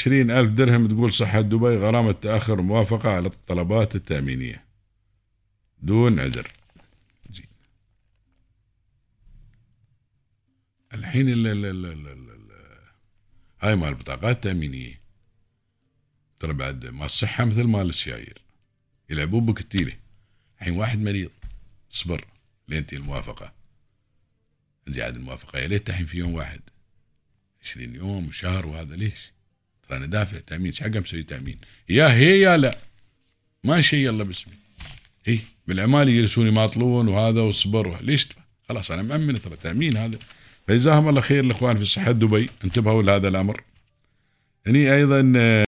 عشرين ألف درهم تقول صحة دبي غرامة تأخر موافقة على الطلبات التأمينية. دون عذر. الحين ال ال ال ال ال هاي مال البطاقات التأمينية ترى بعد ما الصحة مثل مال السيايير. يلعبون بكتيلة الحين واحد مريض. اصبر لين تي الموافقة. زيادة الموافقة. يا ليت الحين في يوم واحد. عشرين يوم وشهر وهذا ليش؟ ترى أنا دافع تأمين. إيش حقه مسوي تأمين. يا هي يا لا. ما شيء يلا باسمي. هي بالعمال يجلسون يماطلون وهذا واصبر ليش؟ خلاص أنا مأمن ترى تأمين هذا. فجزاهم الله خير الإخوان في صحه دبي. انتبهوا لهذا الأمر. هني أيضا